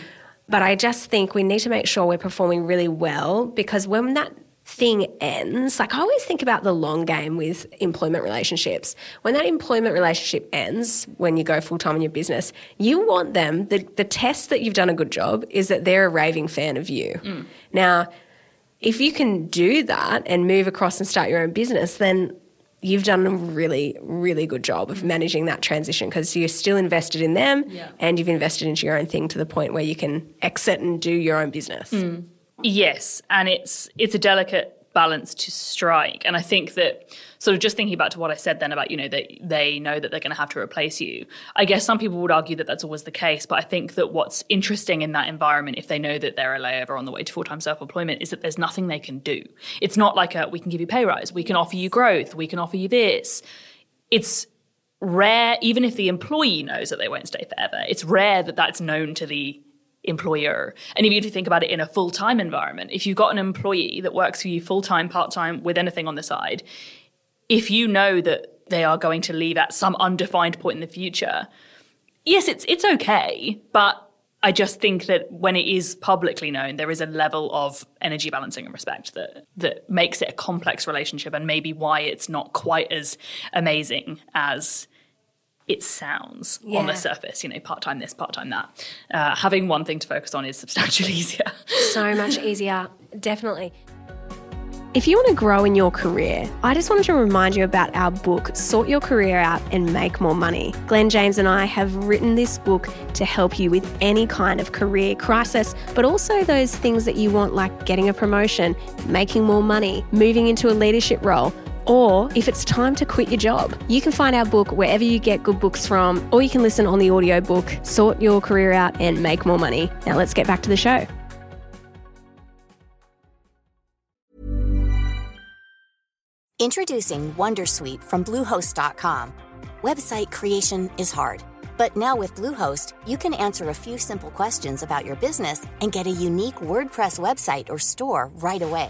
But I just think we need to make sure we're performing really well because when that thing ends, like I always think about the long game with employment relationships. When that employment relationship ends, when you go full time in your business, you want them, the, the test that you've done a good job is that they're a raving fan of you. Mm. Now, if you can do that and move across and start your own business, then you've done a really, really good job of managing that transition because you're still invested in them yeah. and you've invested into your own thing to the point where you can exit and do your own business. Mm. Yes, and it's it's a delicate balance to strike. And I think that sort of just thinking back to what I said then about, you know, that they know that they're going to have to replace you. I guess some people would argue that that's always the case, but I think that what's interesting in that environment, if they know that they're a layover on the way to full time self employment, is that there's nothing they can do. It's not like a, we can give you pay rise, we can offer you growth, we can offer you this. It's rare, even if the employee knows that they won't stay forever, it's rare that that's known to the employer. And if you think about it in a full time environment, if you've got an employee that works for you full time, part time, with anything on the side, if you know that they are going to leave at some undefined point in the future, yes, it's it's okay, but I just think that when it is publicly known, there is a level of energy balancing and respect that that makes it a complex relationship, and maybe why it's not quite as amazing as it sounds yeah. on the surface, you know, part time this, part time that. Uh, having one thing to focus on is substantially easier. so much easier, definitely. If you want to grow in your career, I just wanted to remind you about our book, Sort Your Career Out and Make More Money. Glenn James and I have written this book to help you with any kind of career crisis, but also those things that you want, like getting a promotion, making more money, moving into a leadership role or if it's time to quit your job. You can find our book wherever you get good books from, or you can listen on the audiobook, sort your career out, and make more money. Now let's get back to the show. Introducing Wondersuite from Bluehost.com. Website creation is hard, but now with Bluehost, you can answer a few simple questions about your business and get a unique WordPress website or store right away.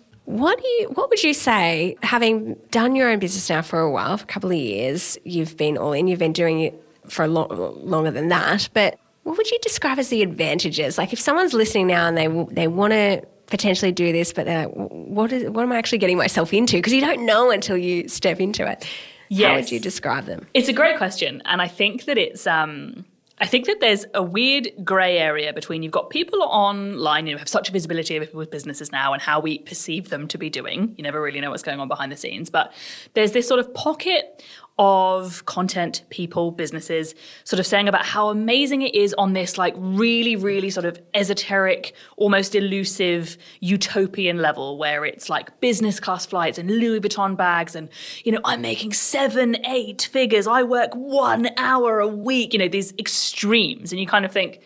What do you? What would you say, having done your own business now for a while, for a couple of years, you've been all in, you've been doing it for a lot longer than that, but what would you describe as the advantages? Like, if someone's listening now and they they want to potentially do this, but they're like, what is what am I actually getting myself into? Because you don't know until you step into it. Yes. How would you describe them? It's a great question, and I think that it's um, I think that there's a weird grey area between you've got people online who have such a visibility over people's businesses now and how we perceive them to be doing. You never really know what's going on behind the scenes. But there's this sort of pocket of content, people, businesses, sort of saying about how amazing it is on this like really, really sort of esoteric, almost elusive utopian level where it's like business class flights and Louis Vuitton bags and, you know, I'm making seven, eight figures. I work one hour a week, you know, these extremes. And you kind of think,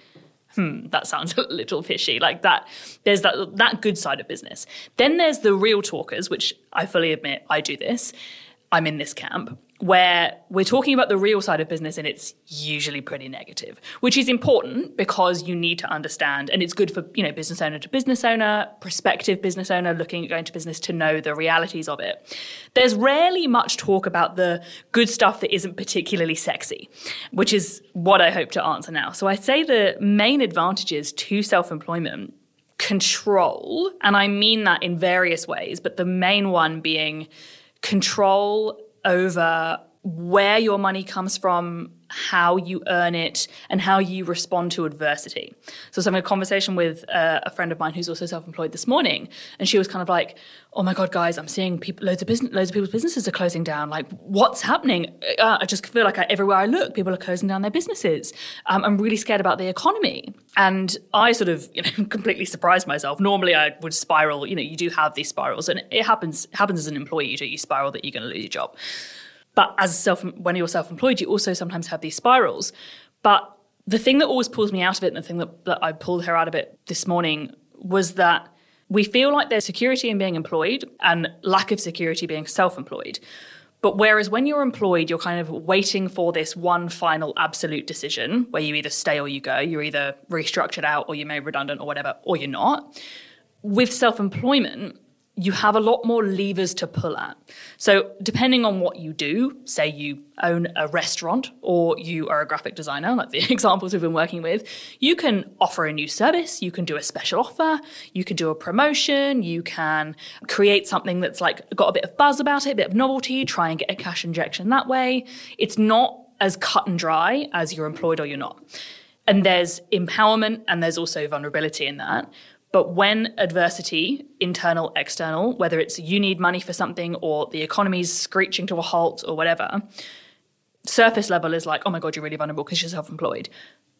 hmm, that sounds a little fishy. Like that, there's that, that good side of business. Then there's the real talkers, which I fully admit I do this. I'm in this camp where we're talking about the real side of business and it's usually pretty negative, which is important because you need to understand, and it's good for, you know, business owner to business owner, prospective business owner looking at going to business to know the realities of it. There's rarely much talk about the good stuff that isn't particularly sexy, which is what I hope to answer now. So I say the main advantages to self-employment control, and I mean that in various ways, but the main one being control over where your money comes from, how you earn it, and how you respond to adversity. So, I was having a conversation with uh, a friend of mine who's also self-employed this morning, and she was kind of like, "Oh my god, guys, I'm seeing people, loads of business, loads of people's businesses are closing down. Like, what's happening? Uh, I just feel like I, everywhere I look, people are closing down their businesses. Um, I'm really scared about the economy." And I sort of, you know, completely surprised myself. Normally, I would spiral. You know, you do have these spirals, and it happens happens as an employee. You do you spiral that you're going to lose your job. But as self, when you're self-employed, you also sometimes have these spirals. But the thing that always pulls me out of it, and the thing that, that I pulled her out of it this morning, was that we feel like there's security in being employed and lack of security being self-employed. But whereas when you're employed, you're kind of waiting for this one final absolute decision where you either stay or you go. You're either restructured out or you're made redundant or whatever, or you're not. With self employment, you have a lot more levers to pull at. So, depending on what you do, say you own a restaurant or you are a graphic designer, like the examples we've been working with, you can offer a new service, you can do a special offer, you can do a promotion, you can create something that's like got a bit of buzz about it, a bit of novelty, try and get a cash injection that way. It's not as cut and dry as you're employed or you're not. And there's empowerment and there's also vulnerability in that. But when adversity, internal, external, whether it's you need money for something or the economy's screeching to a halt or whatever, surface level is like, oh my God, you're really vulnerable because you're self employed.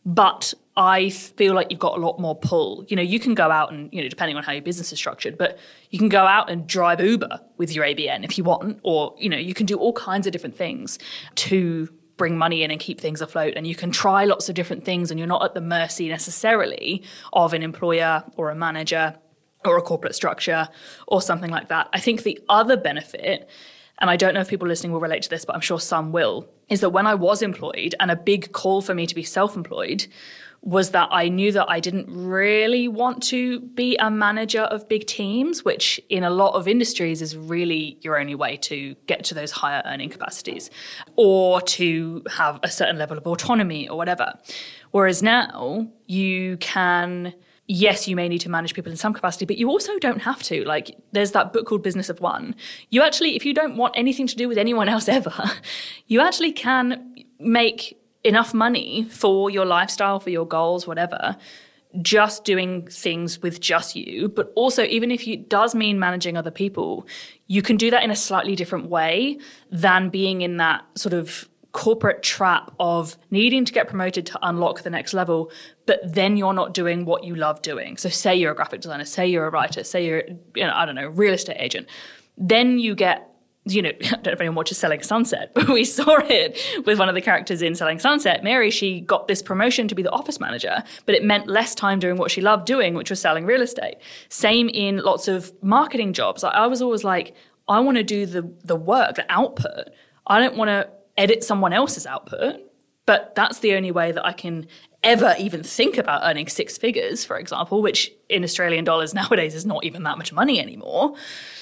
But I feel like you've got a lot more pull. You know, you can go out and, you know, depending on how your business is structured, but you can go out and drive Uber with your ABN if you want, or, you know, you can do all kinds of different things to bring money in and keep things afloat. And you can try lots of different things, and you're not at the mercy necessarily of an employer or a manager or a corporate structure or something like that. I think the other benefit and I don't know if people listening will relate to this, but I'm sure some will, is that when I was employed and a big call for me to be self employed was that I knew that I didn't really want to be a manager of big teams, which in a lot of industries is really your only way to get to those higher earning capacities or to have a certain level of autonomy or whatever. Whereas now you can yes, you may need to manage people in some capacity, but you also don't have to. Like, there's that book called Business of One. You actually, if you don't want anything to do with anyone else ever, you actually can make enough money for your lifestyle, for your goals, whatever, just doing things with just you. But also, even if it does mean managing other people, you can do that in a slightly different way than being in that sort of corporate trap of needing to get promoted to unlock the next level, but then you're not doing what you love doing. So, say you're a graphic designer, say you're a writer, say you're, you know, I don't know, real estate agent. Then you get you know, I don't know if anyone watches Selling Sunset, but we saw it with one of the characters in Selling Sunset. Mary, she got this promotion to be the office manager, but it meant less time doing what she loved doing, which was selling real estate. Same in lots of marketing jobs. I was always like, I want to do the the work, the output. I don't want to edit someone else's output, but that's the only way that I can ever even think about earning six figures, for example, which in Australian dollars nowadays is not even that much money anymore.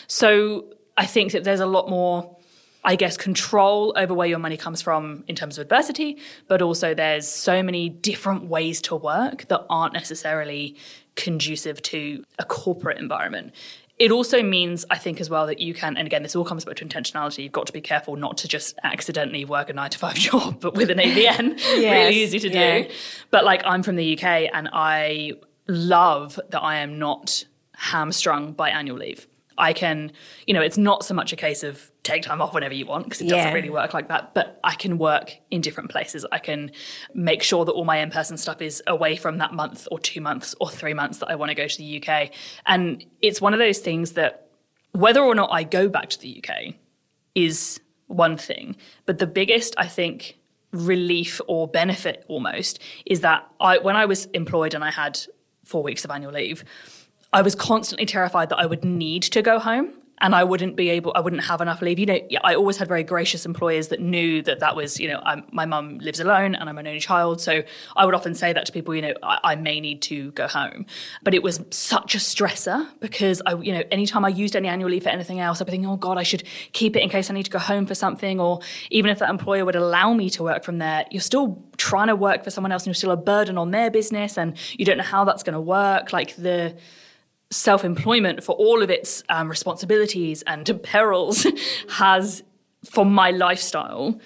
So I think that there's a lot more, I guess, control over where your money comes from in terms of adversity, but also there's so many different ways to work that aren't necessarily conducive to a corporate environment. It also means, I think, as well, that you can, and again, this all comes back to intentionality. You've got to be careful not to just accidentally work a nine to five job, but with an ABN. yes, really easy to yeah. do. But like, I'm from the UK and I love that I am not hamstrung by annual leave. I can, you know, it's not so much a case of take time off whenever you want because it yeah. doesn't really work like that. But I can work in different places. I can make sure that all my in person stuff is away from that month or two months or three months that I want to go to the UK. And it's one of those things that whether or not I go back to the UK is one thing. But the biggest, I think, relief or benefit almost is that I, when I was employed and I had four weeks of annual leave, I was constantly terrified that I would need to go home and I wouldn't be able, I wouldn't have enough leave. You know, I always had very gracious employers that knew that that was, you know, I'm, my mum lives alone and I'm an only child. So I would often say that to people, you know, I, I, may need to go home. But it was such a stressor because I, you know, anytime I used any annual leave for anything else, I'd be thinking, oh God, I should keep it in case I need to go home for something. Or even if that employer would allow me to work from there, you're still trying to work for someone else and you're still a burden on their business and you don't know how that's going to work. Like the, self employment for all of its um, responsibilities and perils has, for my lifestyle,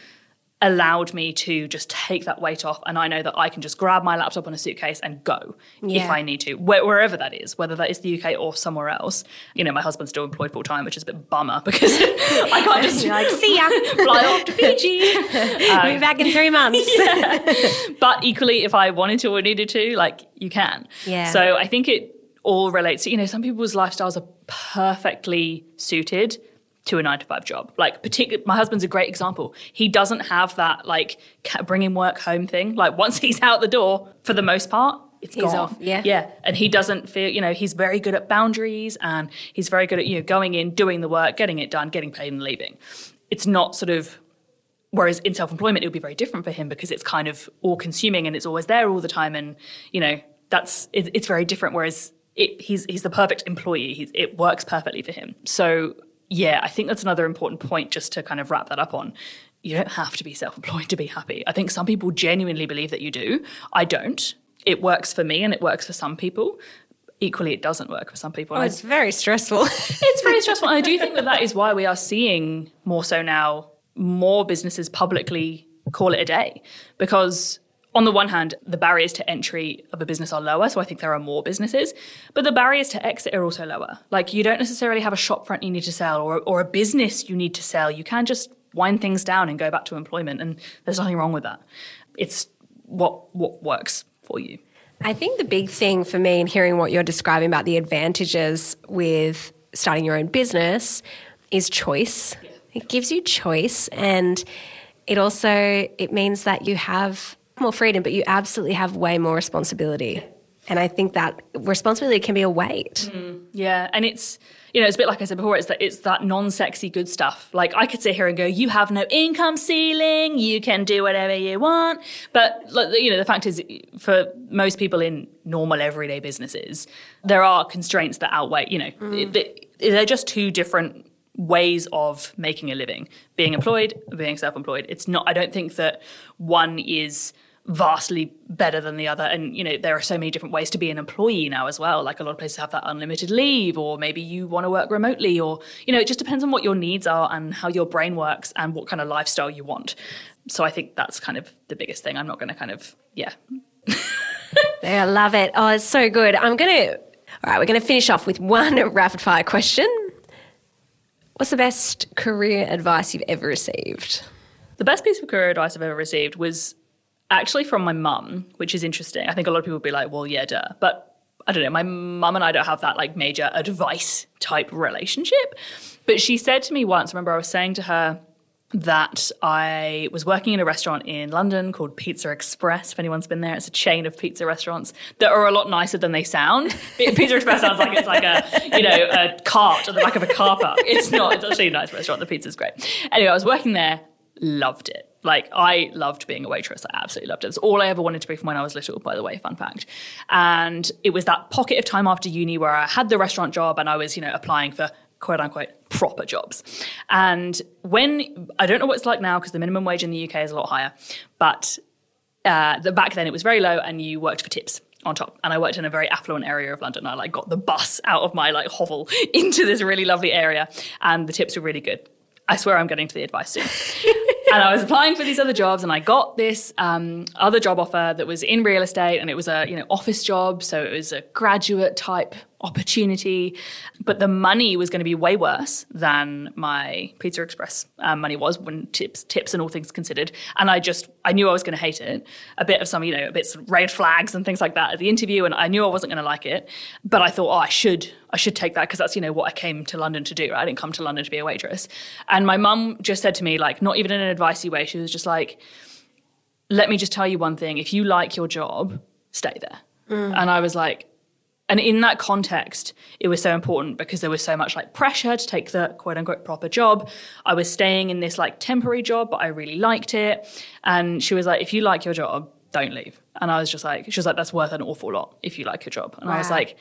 allowed me to just take that weight off. And I know that I can just grab my laptop on a suitcase and go yeah. if I need to, wh- wherever that is, whether that is the UK or somewhere else. You know, my husband's still employed full time, which is a bit bummer because I can't just like, see ya, fly off to Fiji. Um, Be back in three months. yeah. But equally, if I wanted to or needed to, like, you can. Yeah. So I think it all relates to, you know, some people's lifestyles are perfectly suited to a nine to five job. Like, particularly, my husband's a great example. He doesn't have that like bringing work home thing. Like, once he's out the door, for the most part, it's he's gone. off. Yeah, yeah, and he doesn't feel. You know, he's very good at boundaries, and he's very good at you know going in, doing the work, getting it done, getting paid, and leaving. It's not sort of. Whereas in self employment, it would be very different for him because it's kind of all consuming and it's always there all the time, and you know that's it's very different. Whereas it, he's he's the perfect employee. He's, it works perfectly for him. So yeah, I think that's another important point just to kind of wrap that up on. You don't have to be self-employed to be happy. I think some people genuinely believe that you do. I don't. It works for me and it works for some people. Equally, it doesn't work for some people. Oh, it's very stressful. it's very stressful. And I do think that that is why we are seeing more so now more businesses publicly call it a day because on the one hand, the barriers to entry of a business are lower, so I think there are more businesses, but the barriers to exit are also lower. Like you don't necessarily have a shop front you need to sell or, or a business you need to sell. You can just wind things down and go back to employment, and there's nothing wrong with that. It's what what works for you. I think the big thing for me in hearing what you're describing about the advantages with starting your own business is choice. Yeah. It gives you choice and it also it means that you have more freedom, but you absolutely have way more responsibility. And I think that responsibility can be a weight. Mm, yeah, and it's you know it's a bit like I said before. It's that it's that non-sexy good stuff. Like I could sit here and go, "You have no income ceiling. You can do whatever you want." But you know, the fact is, for most people in normal everyday businesses, there are constraints that outweigh. You know, mm. they- they're just two different ways of making a living: being employed, being self-employed. It's not. I don't think that one is vastly better than the other and you know there are so many different ways to be an employee now as well like a lot of places have that unlimited leave or maybe you want to work remotely or you know it just depends on what your needs are and how your brain works and what kind of lifestyle you want so i think that's kind of the biggest thing i'm not going to kind of yeah Yeah, I love it. Oh, it's so good. I'm going to, all right, we're going to finish off with one rapid fire question. What's the best career advice you've ever received? The best piece of career advice I've ever received was actually from my mum, which is interesting. I think a lot of people would be like, well, yeah, duh. But I don't know, my mum and I don't have that like major advice type relationship. But she said to me once, remember I was saying to her, that I was working in a restaurant in London called Pizza Express. If anyone's been there, it's a chain of pizza restaurants that are a lot nicer than they sound. Pizza Express sounds like it's like a you know a cart at the back of a car park. It's not. It's actually a nice restaurant. The pizza's great. Anyway, I was working there, loved it. Like I loved being a waitress. I absolutely loved it. It's all I ever wanted to be from when I was little, by the way, fun fact. And it was that pocket of time after uni where I had the restaurant job and I was, you know, applying for quote unquote proper jobs. And when I don't know what it's like now because the minimum wage in the UK is a lot higher, but uh, the, back then it was very low and you worked for tips on top and i worked in a very affluent area of london i like got the bus out of my like hovel into this really lovely area and the tips were really good i swear i'm getting to the advice soon and i was applying for these other jobs and i got this um, other job offer that was in real estate and it was a you know office job so it was a graduate type opportunity but the money was going to be way worse than my pizza express um, money was when tips tips and all things considered. And i just i knew i was going to hate it. A bit of some you know a bit of red flags and things like that at the interview and i knew i wasn't going to like it. But i thought oh i should i should take that because that's you know what i came to london to do right? i didn't come to london to be a waitress. And my mum just said to me like not even in an advicey way she was just like let me just tell you one thing. If you like your job stay there. And i was like and in that context, it was so important because there was so much like pressure to take the quote unquote proper job. I was staying in this like temporary job, but I really liked it. And she was like, if you like your job, don't leave. And I was just like, she was like, that's worth an awful lot if you like your job. And I was like,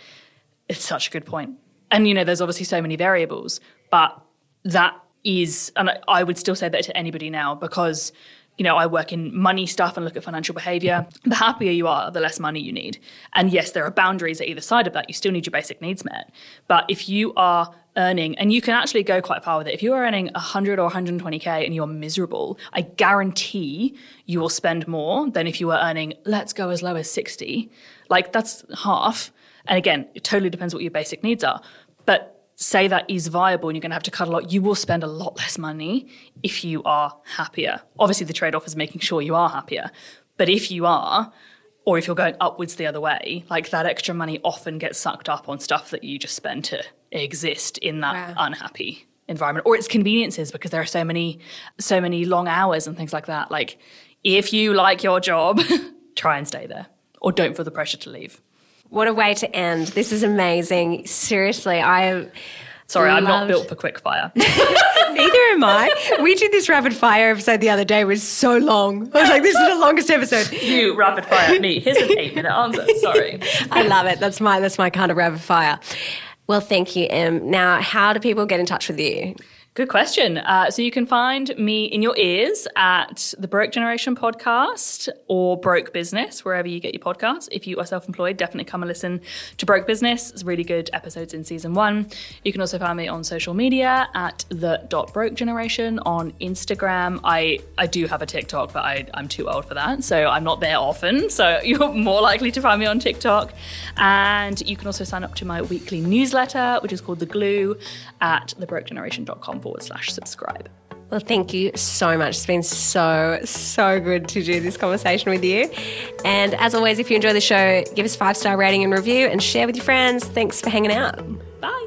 it's such a good point. And you know, there's obviously so many variables, but that is, and I- I would still say that to anybody now because, you know, I work in money stuff and look at financial behavior. The happier you are, the less money you need. And yes, there are boundaries at either side of that. You still need your basic needs met. But if you are earning, and you can actually go quite far with it, if you are earning 100 or 120K and you're miserable, I guarantee you will spend more than if you were earning, let's go as low as 60. Like that's half. And again, it totally depends what your basic needs are. But say that is viable and you're going to have to cut a lot, you will spend a lot less money if you are happier. Obviously, the trade off is making sure you are happier. But if you are, or if you're going upwards the other way, like that extra money often gets sucked up on stuff that you just spend to exist in that Wow. unhappy environment or it's conveniences because there are so many so many long hours and things like that like if you like your job try and stay there or don't feel the pressure to leave What a way to end. This is amazing. Seriously, I am sorry i'm not built for quick fire neither am I. We did this rapid fire episode the other day. It was so long. I was like, this is the longest episode. you rapid fire me here's an eight minute answer sorry I love it. That's my that's my kind of rapid fire. Well, thank you, Em. Now, how do people get in touch with you? Good question. Uh, so you can find me in your ears at the Broke Generation podcast or Broke Business, wherever you get your podcasts. If you are self employed, definitely come and listen to Broke Business. It's really good episodes in season one. You can also find me on social media at the dot broke generation on Instagram. I, I do have a TikTok, but I, I'm too old for that. So I'm not there often. So you're more likely to find me on TikTok. And you can also sign up to my weekly newsletter, which is called The Glue at thebrokegeneration.com forward slash subscribe. Well, thank you so much. It's been so, so good to do this conversation with you. And as always, if you enjoy the show, give us a five star rating and review and share with your friends. Thanks for hanging out. Bye.